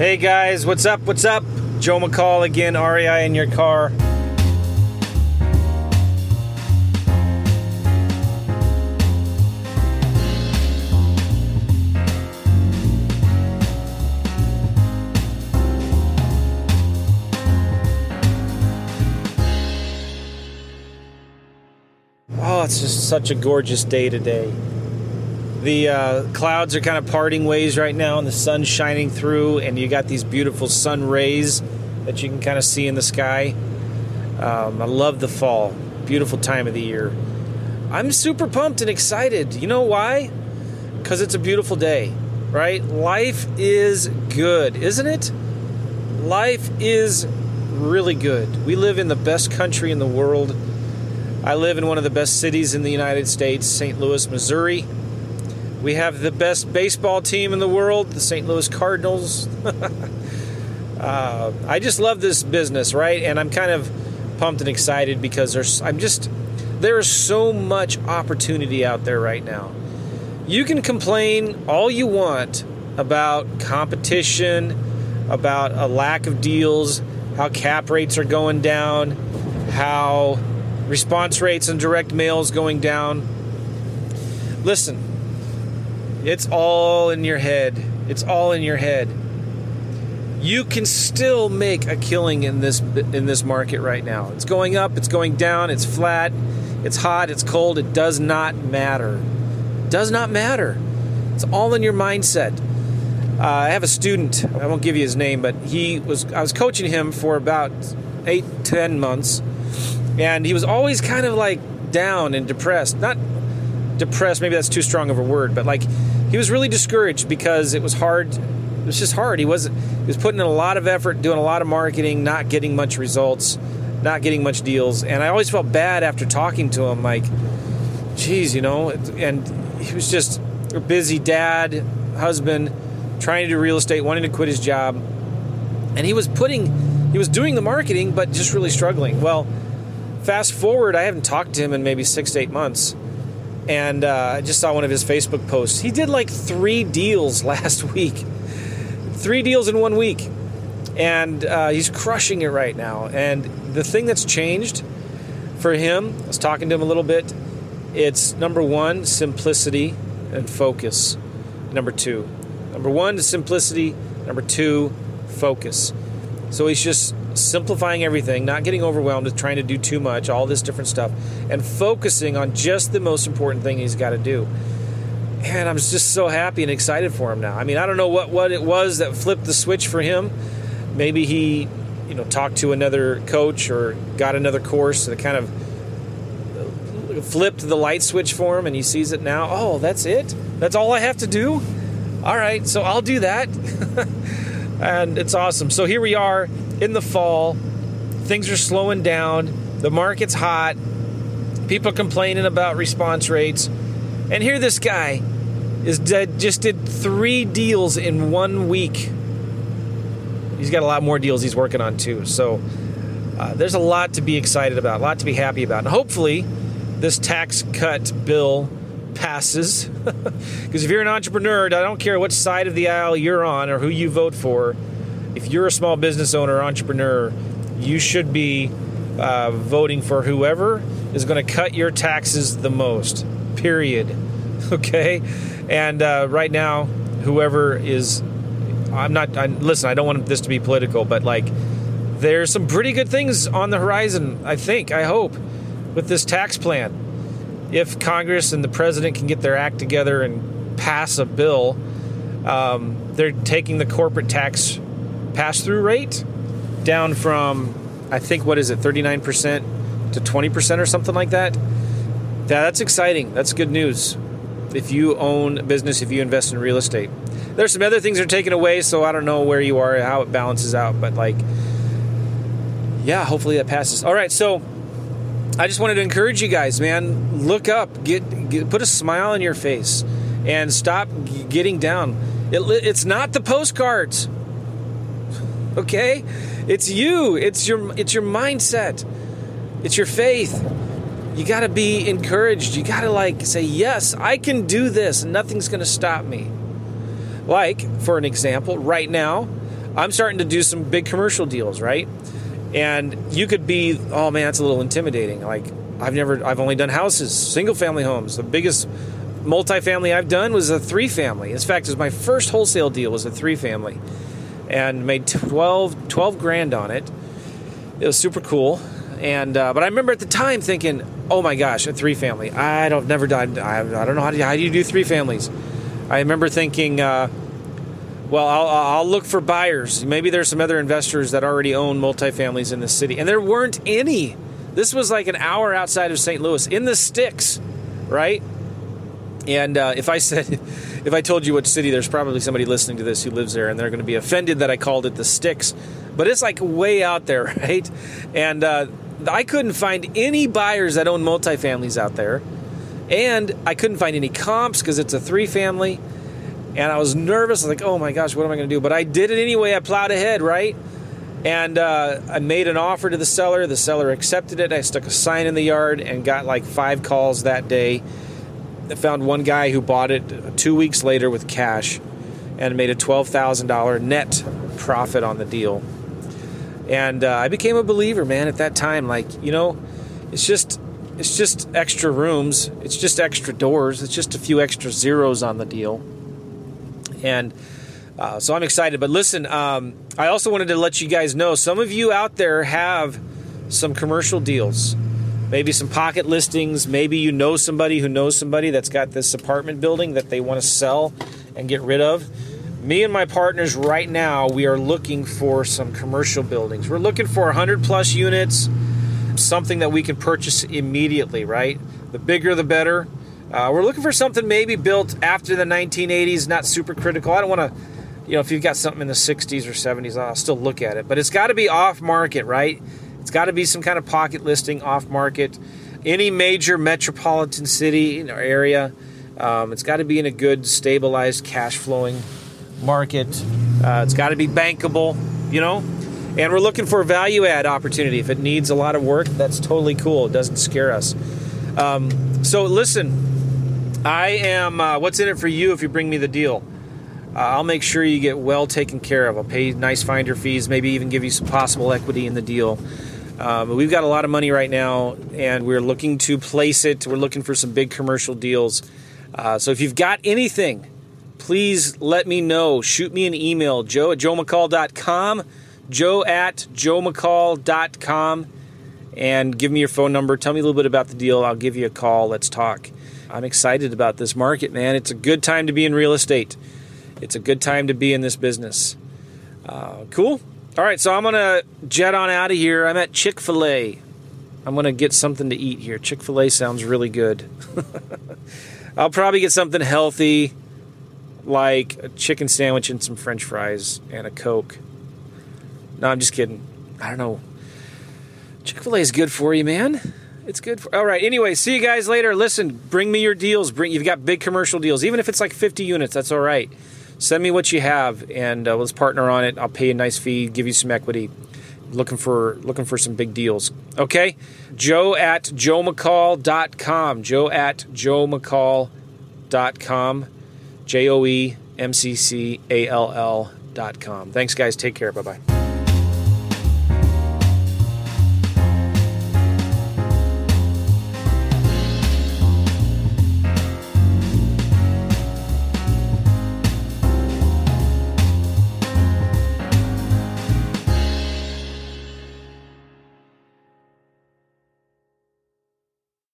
Hey guys, what's up? What's up? Joe McCall again, REI in your car. Oh, it's just such a gorgeous day today. The uh, clouds are kind of parting ways right now, and the sun's shining through, and you got these beautiful sun rays that you can kind of see in the sky. Um, I love the fall, beautiful time of the year. I'm super pumped and excited. You know why? Because it's a beautiful day, right? Life is good, isn't it? Life is really good. We live in the best country in the world. I live in one of the best cities in the United States, St. Louis, Missouri. We have the best baseball team in the world, the St. Louis Cardinals. uh, I just love this business, right? And I'm kind of pumped and excited because there's I'm just there is so much opportunity out there right now. You can complain all you want about competition, about a lack of deals, how cap rates are going down, how response rates and direct mails going down. Listen, it's all in your head. It's all in your head. You can still make a killing in this in this market right now. It's going up, it's going down, it's flat, it's hot, it's cold, it does not matter. It does not matter. It's all in your mindset. Uh, I have a student. I won't give you his name, but he was. I was coaching him for about eight, ten months, and he was always kind of like down and depressed. Not depressed, maybe that's too strong of a word, but like he was really discouraged because it was hard. It was just hard. He was he was putting in a lot of effort, doing a lot of marketing, not getting much results, not getting much deals, and I always felt bad after talking to him. Like, geez, you know, and he was just a busy dad, husband, trying to do real estate, wanting to quit his job, and he was putting, he was doing the marketing, but just really struggling. Well, fast forward, I haven't talked to him in maybe six to eight months and uh, I just saw one of his Facebook posts. He did like three deals last week, three deals in one week, and uh, he's crushing it right now. And the thing that's changed for him, I was talking to him a little bit. It's number one, simplicity and focus. Number two, number one, is simplicity. Number two, focus. So he's just simplifying everything, not getting overwhelmed with trying to do too much, all this different stuff, and focusing on just the most important thing he's got to do. And I'm just so happy and excited for him now. I mean, I don't know what, what it was that flipped the switch for him. Maybe he, you know, talked to another coach or got another course that kind of flipped the light switch for him and he sees it now. Oh, that's it? That's all I have to do? All right, so I'll do that. and it's awesome. So here we are in the fall. Things are slowing down. The market's hot. People complaining about response rates. And here this guy is dead, just did three deals in one week. He's got a lot more deals he's working on too. So uh, there's a lot to be excited about, a lot to be happy about. And hopefully, this tax cut bill passes. Because if you're an entrepreneur, I don't care what side of the aisle you're on or who you vote for, if you're a small business owner entrepreneur, you should be uh, voting for whoever is going to cut your taxes the most. Period. Okay, and uh, right now, whoever is, I'm not. I, listen, I don't want this to be political, but like, there's some pretty good things on the horizon. I think. I hope with this tax plan. If Congress and the president can get their act together and pass a bill, um, they're taking the corporate tax pass through rate down from, I think, what is it, 39% to 20% or something like that. Yeah, that's exciting. That's good news. If you own a business, if you invest in real estate, there's some other things that are taken away, so I don't know where you are, how it balances out, but like, yeah, hopefully that passes. All right, so I just wanted to encourage you guys, man. Look up, get, get put a smile on your face, and stop getting down. It, it's not the postcards okay? It's you. It's your it's your mindset. It's your faith. You got to be encouraged. You got to like say, "Yes, I can do this. Nothing's going to stop me." Like, for an example, right now, I'm starting to do some big commercial deals, right? And you could be, oh man, that's a little intimidating. Like I've never, I've only done houses, single family homes. The biggest multifamily I've done was a three family. In fact, it was my first wholesale deal was a three family, and made 12, 12 grand on it. It was super cool. And uh, but I remember at the time thinking, oh my gosh, a three family. I don't never done. I, I don't know how do you, how do you do three families. I remember thinking. Uh, well, I'll, I'll, look for buyers. Maybe there's some other investors that already own multifamilies in the city. And there weren't any. This was like an hour outside of St. Louis in the sticks, right? And uh, if I said, if I told you what city, there's probably somebody listening to this who lives there and they're going to be offended that I called it the sticks. But it's like way out there, right? And uh, I couldn't find any buyers that own multifamilies out there. And I couldn't find any comps because it's a three family and I was nervous. like, oh my gosh, what am I going to do? But I did it anyway. I plowed ahead, right? And uh, I made an offer to the seller. The seller accepted it. I stuck a sign in the yard and got like five calls that day. Found one guy who bought it two weeks later with cash and made a $12,000 net profit on the deal. And uh, I became a believer, man, at that time. Like, you know, it's just it's just extra rooms, it's just extra doors, it's just a few extra zeros on the deal and uh, so I'm excited. But listen, um, I also wanted to let you guys know some of you out there have some commercial deals, maybe some pocket listings. Maybe you know somebody who knows somebody that's got this apartment building that they want to sell and get rid of. Me and my partners right now, we are looking for some commercial buildings. We're looking for 100 plus units, something that we can purchase immediately, right? The bigger the better. Uh, we're looking for something maybe built after the 1980s, not super critical. I don't want to, you know, if you've got something in the 60s or 70s, I'll still look at it. But it's got to be off market, right? It's got to be some kind of pocket listing off market. Any major metropolitan city or area, um, it's got to be in a good, stabilized, cash flowing market. Uh, it's got to be bankable, you know? And we're looking for a value add opportunity. If it needs a lot of work, that's totally cool. It doesn't scare us. Um, so listen, I am. Uh, what's in it for you if you bring me the deal? Uh, I'll make sure you get well taken care of. I'll pay nice finder fees, maybe even give you some possible equity in the deal. Um, we've got a lot of money right now, and we're looking to place it. We're looking for some big commercial deals. Uh, so if you've got anything, please let me know. Shoot me an email, joe at joemccall.com, joe at joemccall.com, and give me your phone number. Tell me a little bit about the deal. I'll give you a call. Let's talk. I'm excited about this market, man. It's a good time to be in real estate. It's a good time to be in this business. Uh, cool. All right, so I'm gonna jet on out of here. I'm at Chick Fil A. I'm gonna get something to eat here. Chick Fil A sounds really good. I'll probably get something healthy, like a chicken sandwich and some French fries and a Coke. No, I'm just kidding. I don't know. Chick Fil A is good for you, man. It's good. For, all right. Anyway, see you guys later. Listen, bring me your deals. Bring you've got big commercial deals, even if it's like 50 units. That's all right. Send me what you have, and uh, let's partner on it. I'll pay a nice fee, give you some equity. Looking for looking for some big deals. Okay, Joe at joemccall.com. Joe at joemccall.com. J O E M C C A L L dot com. Thanks, guys. Take care. Bye bye.